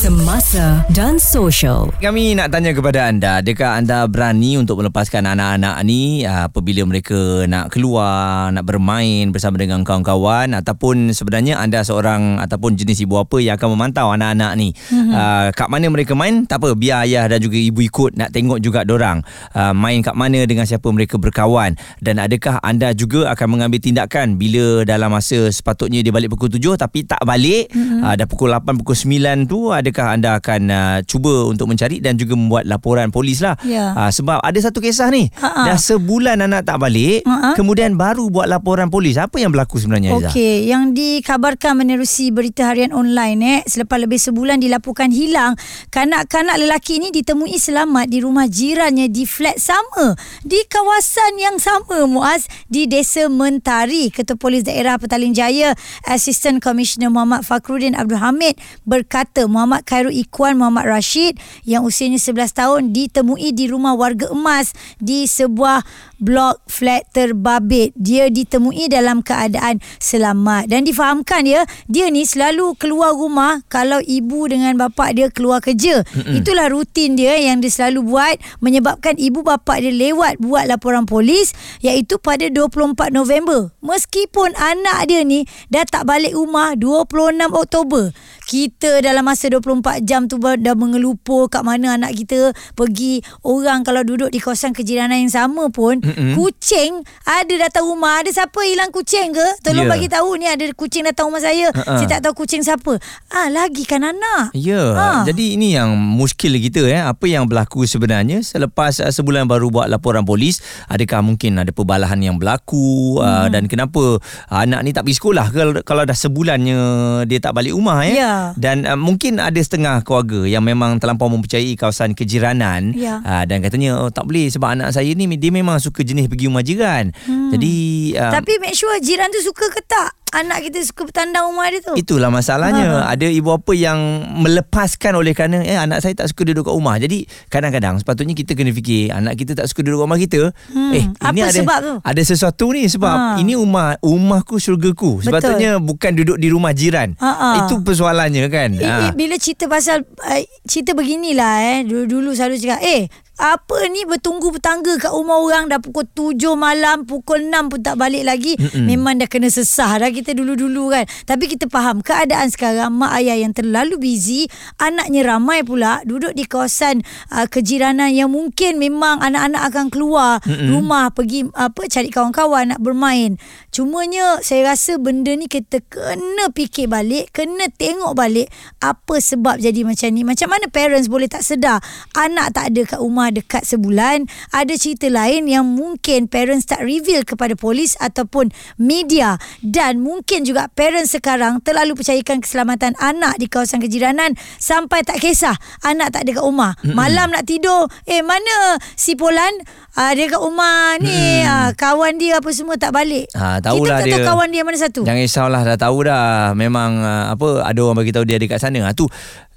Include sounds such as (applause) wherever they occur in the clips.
Semasa dan social. Kami nak tanya kepada anda, adakah anda berani untuk melepaskan anak-anak ni ah, apabila mereka nak keluar, nak bermain bersama dengan kawan-kawan ataupun sebenarnya anda seorang ataupun jenis ibu apa yang akan memantau anak-anak ni. Mm-hmm. kat mana mereka main, tak apa, biar ayah dan juga ibu ikut nak tengok juga dorang. Uh, main kat mana dengan siapa mereka berkawan dan adakah anda juga akan mengambil tindakan bila dalam masa sepatutnya dia balik pukul 7 tapi tak balik mm-hmm. uh, dah pukul 8 pukul 9 tu adakah anda akan uh, cuba untuk mencari dan juga membuat laporan polis lah Ya. uh, sebab ada satu kisah ni Ha-ha. dah sebulan anak tak balik Ha-ha. kemudian baru buat laporan polis apa yang berlaku sebenarnya Aizah? Okey, yang dikabarkan menerusi berita harian online eh selepas lebih sebulan dilaporkan hilang, kanak-kanak lelaki ini ditemui selamat di rumah jirannya di flat sama di kawasan yang sama Muaz di Desa Mentari. Ketua Polis Daerah Petaling Jaya, Assistant Commissioner Muhammad Fakhruddin Abdul Hamid berkata Muhammad Khairul Ikwan Muhammad Rashid yang usianya 11 tahun ditemui di rumah warga emas di sebuah blok flat terbabit. Dia ditemui dalam keadaan selamat dan difahamkan ya, dia ni selalu keluar rumah kalau ibu dengan bapa dia keluar kerja. Mm-mm. Itulah rutin dia yang dia selalu buat menyebabkan ibu bapa dia lewat buat laporan polis iaitu pada 24 November. Meskipun anak dia ni dah tak balik rumah 26 Oktober. Kita dalam masa 24 jam tu dah mengelupur kat mana anak kita pergi. Orang kalau duduk di kawasan kejiranan yang sama pun, Mm-mm. kucing ada datang rumah. Ada siapa hilang kucing ke? Tolong Ya. bagi tahu ni ada kucing datang rumah saya. Ha-ha. Saya tak tahu kucing siapa. Ah, lagi kan anak. Ya, Ha. jadi ini yang muskil kita eh. Apa yang berlaku sebenarnya selepas uh, sebulan baru buat laporan polis, adakah mungkin ada perbalahan yang berlaku uh, Hmm. dan kenapa uh, anak ni tak pergi sekolah kalau kalau dah sebulannya dia tak balik rumah eh. Ya. Dan uh, mungkin ada setengah keluarga yang memang terlampau mempercayai kawasan kejiranan Ya. uh, dan katanya oh, tak boleh sebab anak saya ni dia memang suka jenis pergi rumah jiran. Hmm. Jadi uh, Tapi make sure jiran tu suka ke tak? Anak kita suka bertandang rumah dia tu. Itulah masalahnya. Ha. Ada ibu apa yang melepaskan oleh kerana eh anak saya tak suka duduk kat rumah. Jadi kadang-kadang sepatutnya kita kena fikir anak kita tak suka duduk kat rumah kita. Hmm, Eh ini apa ada sebab tu? ada sesuatu ni sebab Ha. ini rumah rumahku syurgaku. Sepatutnya bukan duduk di rumah jiran. Ha, ha. Itu persoalannya kan. Eh, eh, bila cerita pasal uh, cerita beginilah eh dulu-dulu selalu cakap eh apa ni bertunggu bertangga kat rumah orang? Dah pukul 7 malam pukul 6 pun tak balik lagi. Mm-mm. memang dah kena sesah dah kita dulu-dulu kan. Tapi kita faham keadaan sekarang mak ayah yang terlalu busy anaknya ramai pula duduk di kawasan uh, kejiranan yang mungkin memang anak-anak akan keluar Mm-mm. rumah pergi apa cari kawan-kawan nak bermain. Cumanya saya rasa benda ni kita kena fikir balik kena tengok balik apa sebab jadi macam ni. Macam mana parents boleh tak sedar? Anak tak ada kat rumah dekat sebulan. Ada cerita lain yang mungkin parents tak reveal kepada polis ataupun media. Dan mungkin juga parents sekarang terlalu percayakan keselamatan anak di kawasan kejiranan sampai tak kisah anak tak ada kat rumah. Malam nak tidur eh mana si Polan? Ah, dia kat rumah ni. Ah, kawan dia apa semua tak balik. Ha, kita tak tahu dia. kawan dia mana satu. Jangan risaulah dah tahu dah memang uh, apa ada orang bagi tahu dia ada kat sana. Ha tu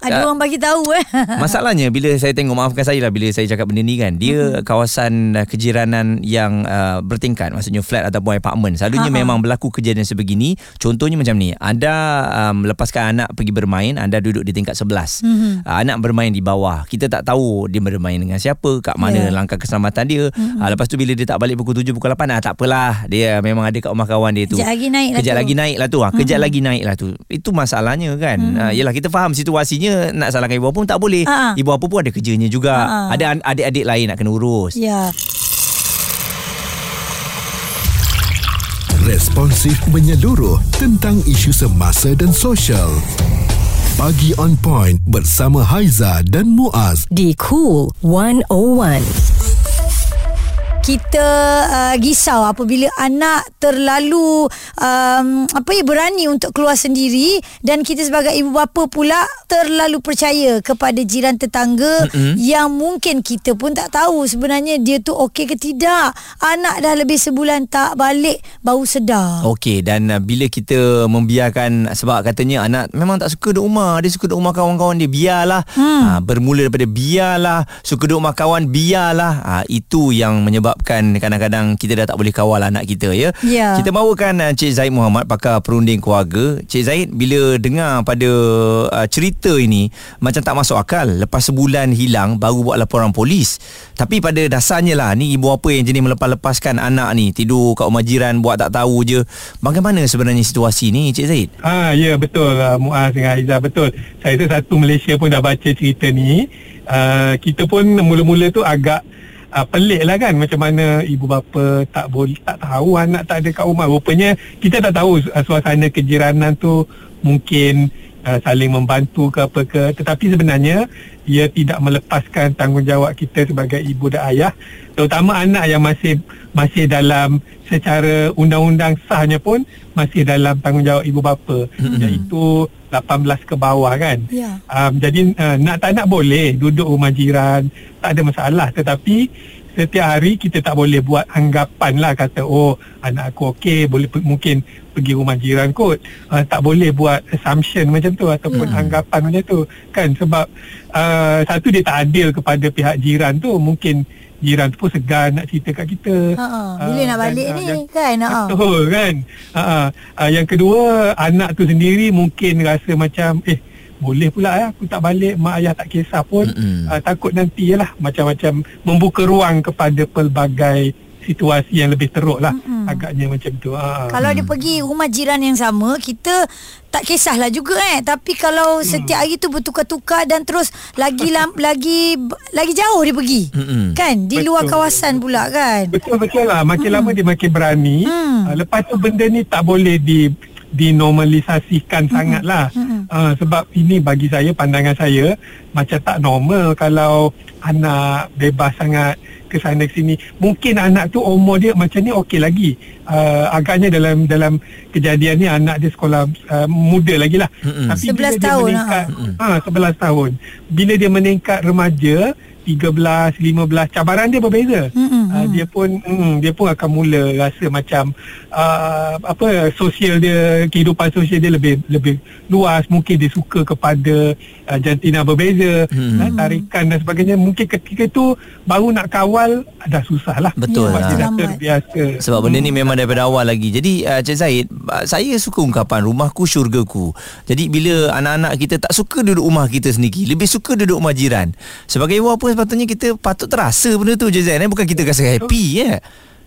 ada uh, orang bagi tahu eh. (laughs) Masalahnya bila saya tengok maafkan saya lah bila saya cakap benda ni kan. Dia Mm-hmm. kawasan uh, kejiranan yang uh, bertingkat. Maksudnya flat ataupun apartment. Selalunya Ha-ha. memang berlaku kejadian sebegini. Contohnya macam ni. Anda um, lepaskan anak pergi bermain anda duduk di tingkat 11 Mhm. uh, anak bermain di bawah. Kita tak tahu dia bermain dengan siapa kat mana Ya. langkah keselamatan dia. Mhm. uh, lepas tu bila dia tak balik pukul 7 pukul 8 ah, tak apalah. Dia memang ada kat rumah kawan dia tu. Kejap lagi naik lah kejap lagi naik lah tu kejap lagi naik lah tu. Itu masalahnya kan. Uh, yelah kita faham situasinya nak salahkan ibu apa pun tak boleh Ha-ha. ibu apa pun ada kerjanya juga Ha-ha. ada an- adik-adik lain nak kena urus ya Responsif menyeluruh tentang isu semasa dan sosial. Pagi on point bersama Haiza dan Muaz. Di Cool 101. Kita uh, risau apabila anak terlalu um, apa ya berani untuk keluar sendiri dan kita sebagai ibu bapa pula terlalu percaya kepada jiran tetangga mm-hmm. yang mungkin kita pun tak tahu sebenarnya dia tu okey ke tidak anak dah lebih sebulan tak balik baru sedar Okey dan uh, bila kita membiarkan sebab katanya anak memang tak suka duduk rumah dia suka duduk rumah kawan-kawan dia biarlah hmm. ha, bermula daripada biarlah suka duduk rumah kawan biarlah ha, itu yang menyebabkan menyebabkan kadang-kadang kita dah tak boleh kawal anak kita ya. Ya. Kita bawakan uh, Cik Zaid Muhammad pakar perunding keluarga. Cik Zaid bila dengar pada uh, cerita ini macam tak masuk akal. Lepas sebulan hilang baru buat laporan polis. Tapi pada dasarnya lah ni ibu apa yang jenis melepas-lepaskan anak ni tidur kat rumah jiran buat tak tahu je. Bagaimana sebenarnya situasi ni Cik Zaid? Ah ya betul uh, Muaz dengan Aizah betul. Saya tu satu Malaysia pun dah baca cerita ni. Uh, kita pun mula-mula tu agak uh, pelik lah kan macam mana ibu bapa tak boleh tak tahu anak tak ada kat rumah. Rupanya kita tak tahu uh, suasana kejiranan tu mungkin uh, saling membantu ke apa ke tetapi sebenarnya ia tidak melepaskan tanggungjawab kita sebagai ibu dan ayah terutama anak yang masih masih dalam secara undang-undang sahnya pun masih dalam tanggungjawab ibu bapa mm-hmm. iaitu 18 ke bawah kan Ya. um, jadi uh, nak tak nak boleh duduk rumah jiran tak ada masalah tetapi setiap hari kita tak boleh buat anggapan lah. Kata oh anak aku okey boleh pe- mungkin pergi rumah jiran kot. Uh, tak boleh buat assumption macam tu ataupun Hmm. anggapan macam tu. Kan? Sebab uh, satu dia tak adil kepada pihak jiran tu. Mungkin jiran tu pun segan nak cerita kat kita. Ha, Bila nak dan, balik ah, ni yang- kan? Ha. Betul kan? Uh, uh, Yang kedua Anak tu sendiri Mungkin rasa macam Eh boleh pula ya Aku tak balik Mak ayah tak kisah pun uh, Takut nanti lah Macam-macam Membuka ruang kepada pelbagai Situasi yang lebih teruk lah Mm-mm. Agaknya macam tu uh. Kalau dia pergi rumah jiran yang sama, kita tak kisahlah juga eh. Tapi kalau Hmm. setiap hari tu bertukar-tukar dan terus lagi lam, (laughs) lagi lagi jauh dia pergi. Mm-mm. Kan? Di Betul. luar kawasan pula kan? Betul-betul lah Makin lama dia makin berani Hmm. uh, Lepas tu benda ni tak boleh di dinormalisasikan sangat lah Mm-mm. uh, Sebab ini bagi saya Pandangan saya Macam tak normal Kalau anak bebas sangat ke sana ke sini. Mungkin anak tu umur dia macam ni okey lagi. Uh, agaknya dalam dalam kejadian ni anak dia sekolah uh, muda lagi lah. Mm-mm. tapi 11 bila dia tahun, meningkat ha 11 tahun. Bila dia meningkat remaja 13 15 cabaran dia berbeza. Mm-mm. uh, dia pun mm, dia pun akan mula rasa macam uh, apa sosial dia kehidupan sosial dia lebih lebih luas. Mungkin dia suka kepada uh, jantina berbeza Hmm. uh, tarikan dan sebagainya. Mungkin ketika itu baru nak kawal dah susah lah. Betul sebab lah. dia dah terbiasa. Sebab benda ni memang daripada awal lagi. Jadi uh, Cik Zaid uh, Saya suka ungkapan Rumahku syurgaku. Jadi bila anak-anak kita Tak suka duduk rumah kita sendiri Lebih suka duduk rumah jiran Sebagai ibu apa Sepatutnya kita patut terasa benda tu Cik Zaid eh? Bukan kita rasa happy ya.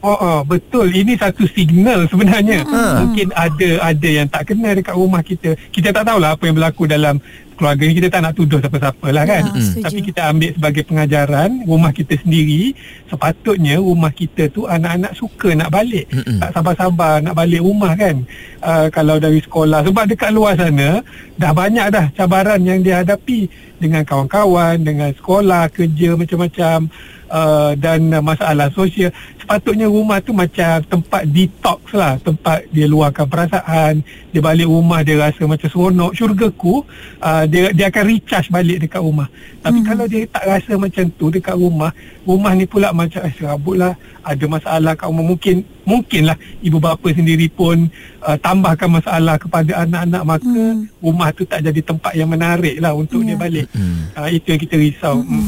Oh, oh betul. Ini satu signal sebenarnya. Ha. mungkin ada ada yang tak kenal dekat rumah kita. Kita tak tahulah apa yang berlaku dalam keluarga ni. Kita tak nak tuduh siapa-siapa lah kan. Ya, setuju. tapi kita ambil sebagai pengajaran rumah kita sendiri sepatutnya rumah kita tu anak-anak suka nak balik. Mm-mm. tak sabar-sabar nak balik rumah kan. Uh, kalau dari sekolah sebab dekat luar sana dah banyak dah cabaran yang dia hadapi dengan kawan-kawan dengan sekolah kerja macam-macam uh, dan uh, masalah sosial sepatutnya rumah tu macam tempat detox lah tempat dia luahkan perasaan dia balik rumah dia rasa macam seronok syurgaku uh, dia dia akan recharge balik dekat rumah tapi hmm. kalau dia tak rasa macam tu dekat rumah rumah ni pula macam eh, serabut lah ada masalah kat rumah mungkin mungkinlah ibu bapa sendiri pun uh, tambahkan masalah kepada anak-anak maka Hmm. rumah tu tak jadi tempat yang menarik lah untuk Ya. dia balik Hmm. uh, itu yang kita risau hmm.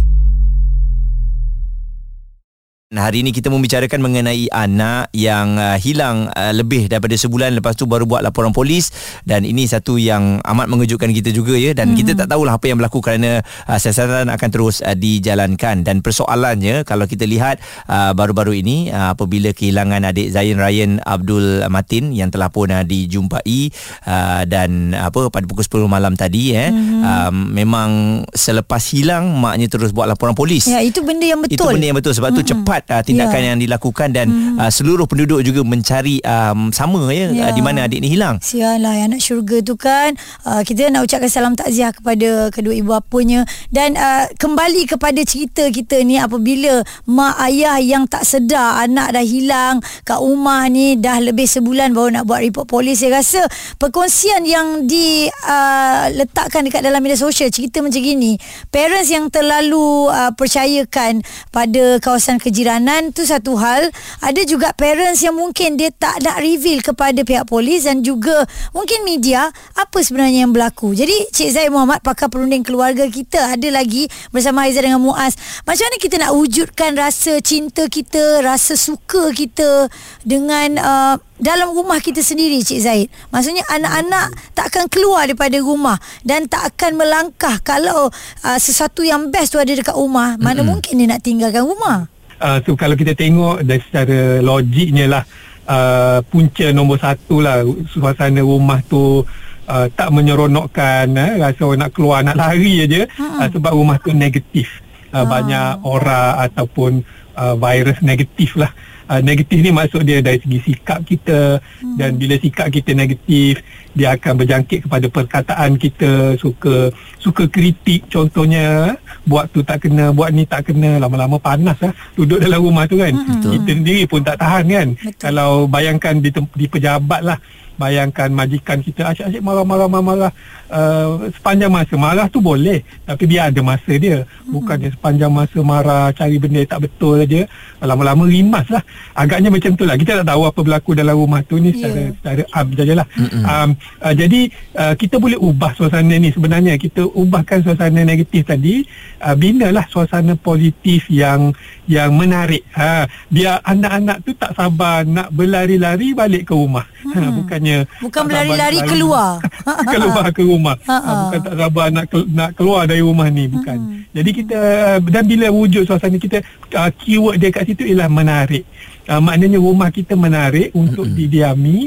Hari ini kita membicarakan mengenai anak yang uh, hilang uh, lebih daripada sebulan lepas tu baru buat laporan polis dan ini satu yang amat mengejutkan kita juga ya dan mm-hmm. kita tak tahulah apa yang berlaku kerana uh, siasatan akan terus uh, dijalankan dan persoalannya kalau kita lihat uh, baru-baru ini uh, apabila kehilangan adik Zain Ryan Abdul Matin yang telah pun uh, dijumpai uh, dan apa pada pukul 10 malam tadi eh mm-hmm. um, memang selepas hilang maknya terus buat laporan polis Ya, itu benda yang betul. itu benda yang betul sebab mm-hmm. tu cepat uh, tindakan Ya. yang dilakukan dan mm. uh, seluruh penduduk juga mencari um, sama ya, Ya. uh, di mana adik ni hilang. Sialah anak syurga tu kan uh, Kita nak ucapkan salam takziah kepada kedua ibu bapanya Dan uh, kembali kepada cerita kita ni Apabila mak ayah yang tak sedar Anak dah hilang kat rumah ni Dah lebih sebulan baru nak buat report polis Saya rasa perkongsian yang diletakkan dekat dalam media sosial Cerita macam gini Parents yang terlalu uh, percayakan pada kawasan kejiranan bulanan tu satu hal. Ada juga parents yang mungkin dia tak nak reveal kepada pihak polis dan juga mungkin media apa sebenarnya yang berlaku. Jadi Cik Zaid Muhammad pakar perunding keluarga kita ada lagi bersama Aizah dengan Muaz. Macam mana kita nak wujudkan rasa cinta kita, rasa suka kita dengan uh, dalam rumah kita sendiri Cik Zaid. Maksudnya anak-anak tak akan keluar daripada rumah dan tak akan melangkah kalau uh, sesuatu yang best tu ada dekat rumah. Mana mm-hmm. mungkin dia nak tinggalkan rumah? Uh, so kalau kita tengok dari secara logiknya lah uh, punca nombor satu lah suasana rumah tu uh, tak menyeronokkan eh, rasa orang nak keluar nak lari aja uh, sebab rumah tu negatif. Uh, banyak aura ataupun uh, virus negatif lah uh, negatif ni maksud dia dari segi sikap kita hmm. dan bila sikap kita negatif dia akan berjangkit kepada perkataan kita suka suka kritik contohnya buat tu tak kena buat ni tak kena lama-lama panas lah duduk dalam rumah tu kan hmm. kita sendiri pun tak tahan kan Betul. kalau bayangkan di, di pejabat lah bayangkan majikan kita asyik-asyik marah-marah marah uh, sepanjang masa. Marah tu boleh tapi dia ada masa dia. Hmm. bukannya sepanjang masa marah cari benda yang tak betul saja lama-lama rimas lah. Agaknya macam tu lah. Kita tak tahu apa berlaku dalam rumah tu ni secara, yeah. secara am sajalah um, uh, jadi uh, kita boleh ubah suasana ni. Sebenarnya kita ubahkan suasana negatif tadi uh, binalah suasana positif yang yang menarik. Ha, biar anak-anak tu tak sabar nak berlari-lari balik ke rumah. Ha, hmm. ha, bukannya sebenarnya bukan berlari-lari keluar (laughs) keluar ke rumah Ha-ha. bukan tak sabar nak nak keluar dari rumah ni bukan hmm. jadi kita dan bila wujud suasana kita uh, keyword dia kat situ ialah menarik uh, maknanya rumah kita menarik untuk mm-hmm. didiami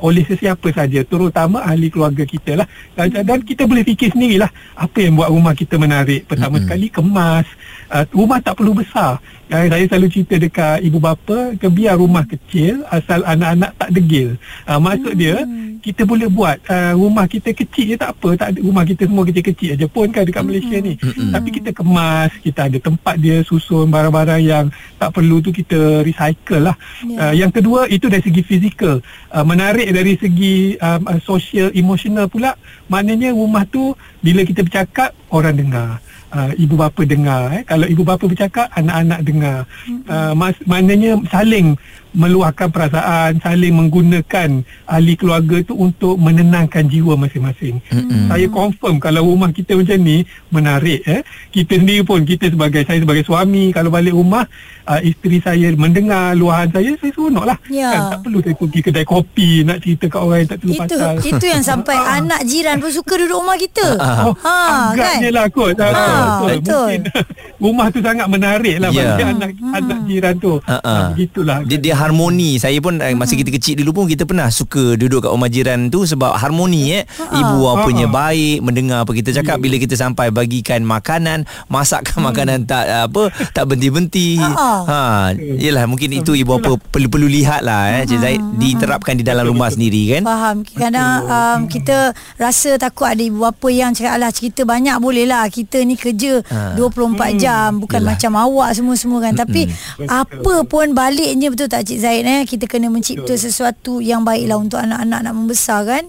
oleh sesiapa saja terutama ahli keluarga kita lah dan, dan kita boleh fikir sendirilah apa yang buat rumah kita menarik pertama mm-hmm. sekali kemas uh, rumah tak perlu besar uh, saya selalu cerita dekat ibu bapa ke biar rumah kecil asal anak-anak tak degil uh, maksud mm-hmm. Dia kita boleh buat uh, rumah kita kecil je tak apa. Tak ada rumah kita semua kecil-kecil aja pun kan dekat Malaysia ni. Mm-hmm. tapi kita kemas kita ada tempat dia susun barang-barang yang tak perlu tu kita recycle lah. Yeah. uh, yang kedua itu dari segi fizikal. Uh, menarik dari segi um, uh, social emotional pula. Maknanya rumah tu bila kita bercakap orang dengar. Uh, ibu bapa dengar eh. Kalau ibu bapa bercakap anak-anak dengar. Uh, mas- maknanya saling meluahkan perasaan saling menggunakan ahli keluarga tu untuk menenangkan jiwa masing-masing mm-hmm. saya confirm kalau rumah kita macam ni menarik eh kita sendiri pun kita sebagai saya sebagai suami kalau balik rumah uh, isteri saya mendengar luahan saya saya seronok lah ya. kan tak perlu saya pergi kedai kopi nak cerita kat orang yang tak perlu itu, pasal itu yang sampai (laughs) anak jiran pun suka duduk rumah kita oh, ha, agaknya kan? lah kot ha, betul, betul. mungkin (laughs) rumah tu sangat menarik lah yeah. bagi anak, hmm. anak jiran tu uh-uh. begitulah dia, dia harmoni saya pun hmm. masa kita kecil dulu pun kita pernah suka duduk kat rumah jiran tu sebab harmoni eh uh-huh. ibu apanya uh-huh. baik mendengar apa kita cakap yeah. bila kita sampai bagikan makanan masakkan hmm. makanan tak apa tak berhenti-henti uh-huh. ha yalah mungkin itu ibu apa perlu-perlu lihat lah eh Cik Zaid diterapkan di dalam rumah sendiri kan faham kadang um, kita rasa takut ada ibu bapa yang cakap lah cerita banyak boleh lah kita ni kerja ha. 24 hmm. jam bukan yalah. macam awak semua-semua kan tapi hmm. apa pun baliknya betul tak Cik Zaid eh kita kena mencipta Betul. sesuatu yang baiklah untuk anak-anak nak membesar kan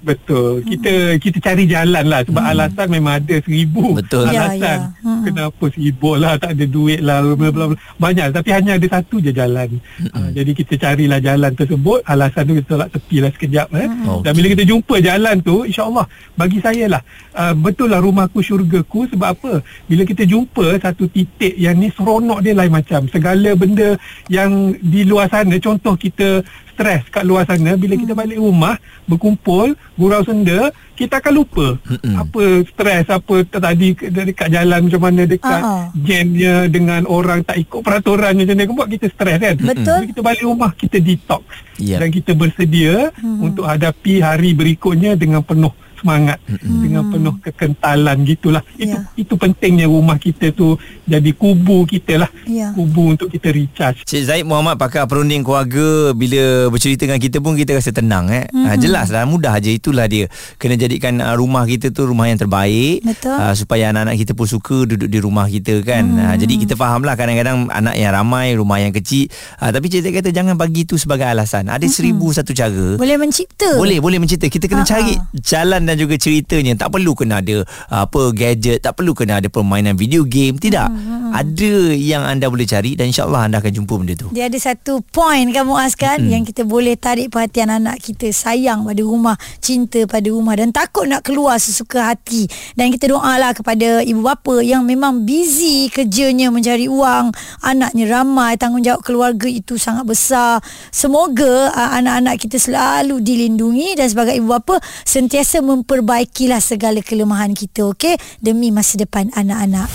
Betul. Kita hmm. kita cari jalan lah sebab hmm. alasan memang ada seribu Betul. alasan. Ya, ya. Hmm. Kenapa sibuk lah, tak ada duit lah, bla bla bla. Banyak tapi hanya ada satu je jalan. Hmm. Uh, jadi kita carilah jalan tersebut, alasan tu kita tolak tepi lah sekejap eh. Hmm. Okay. Dan bila kita jumpa jalan tu, insya-Allah bagi saya lah uh, betul lah rumahku syurgaku sebab apa? Bila kita jumpa satu titik yang ni seronok dia lain macam. Segala benda yang di luar sana contoh kita stres kat luar sana bila kita hmm. balik rumah berkumpul gurau senda kita akan lupa Mm-mm. apa stres apa tadi dekat jalan macam mana dekat uh-huh. jamnya dengan orang tak ikut peraturan macam ni buat kita stres kan betul Bila kita balik rumah kita detox yep. dan kita bersedia mm-hmm. untuk hadapi hari berikutnya dengan penuh semangat mm-hmm. dengan penuh kekentalan gitulah itu yeah. itu pentingnya rumah kita tu jadi kubu kita lah yeah. kubu untuk kita recharge Cik Zaid Muhammad pakar perunding keluarga bila bercerita dengan kita pun kita rasa tenang eh mm-hmm. jelas lah mudah aja itulah dia kena jadikan uh, rumah kita tu rumah yang terbaik uh, supaya anak-anak kita pun suka duduk di rumah kita kan mm. uh, jadi kita faham lah kadang-kadang anak yang ramai rumah yang kecil uh, tapi Cik Zaid kata jangan bagi itu sebagai alasan ada mm-hmm. seribu satu cara boleh mencipta boleh boleh mencipta kita kena Ha-ha. cari jalan dan juga ceritanya tak perlu kena ada apa gadget, tak perlu kena ada permainan video game, tidak. Hmm. Ada yang anda boleh cari dan insya-Allah anda akan jumpa benda tu. Dia ada satu point kamu askan hmm. yang kita boleh tarik perhatian anak kita sayang pada rumah, cinta pada rumah dan takut nak keluar sesuka hati. Dan kita doalah kepada ibu bapa yang memang busy kerjanya mencari uang, anaknya ramai, tanggungjawab keluarga itu sangat besar. Semoga uh, anak-anak kita selalu dilindungi dan sebagai ibu bapa sentiasa memperbaikilah segala kelemahan kita okey? Demi masa depan anak-anak.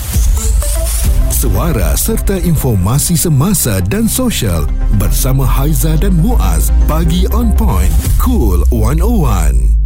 Suara serta informasi semasa dan sosial bersama Haiza dan Muaz. Bagi on point cool 101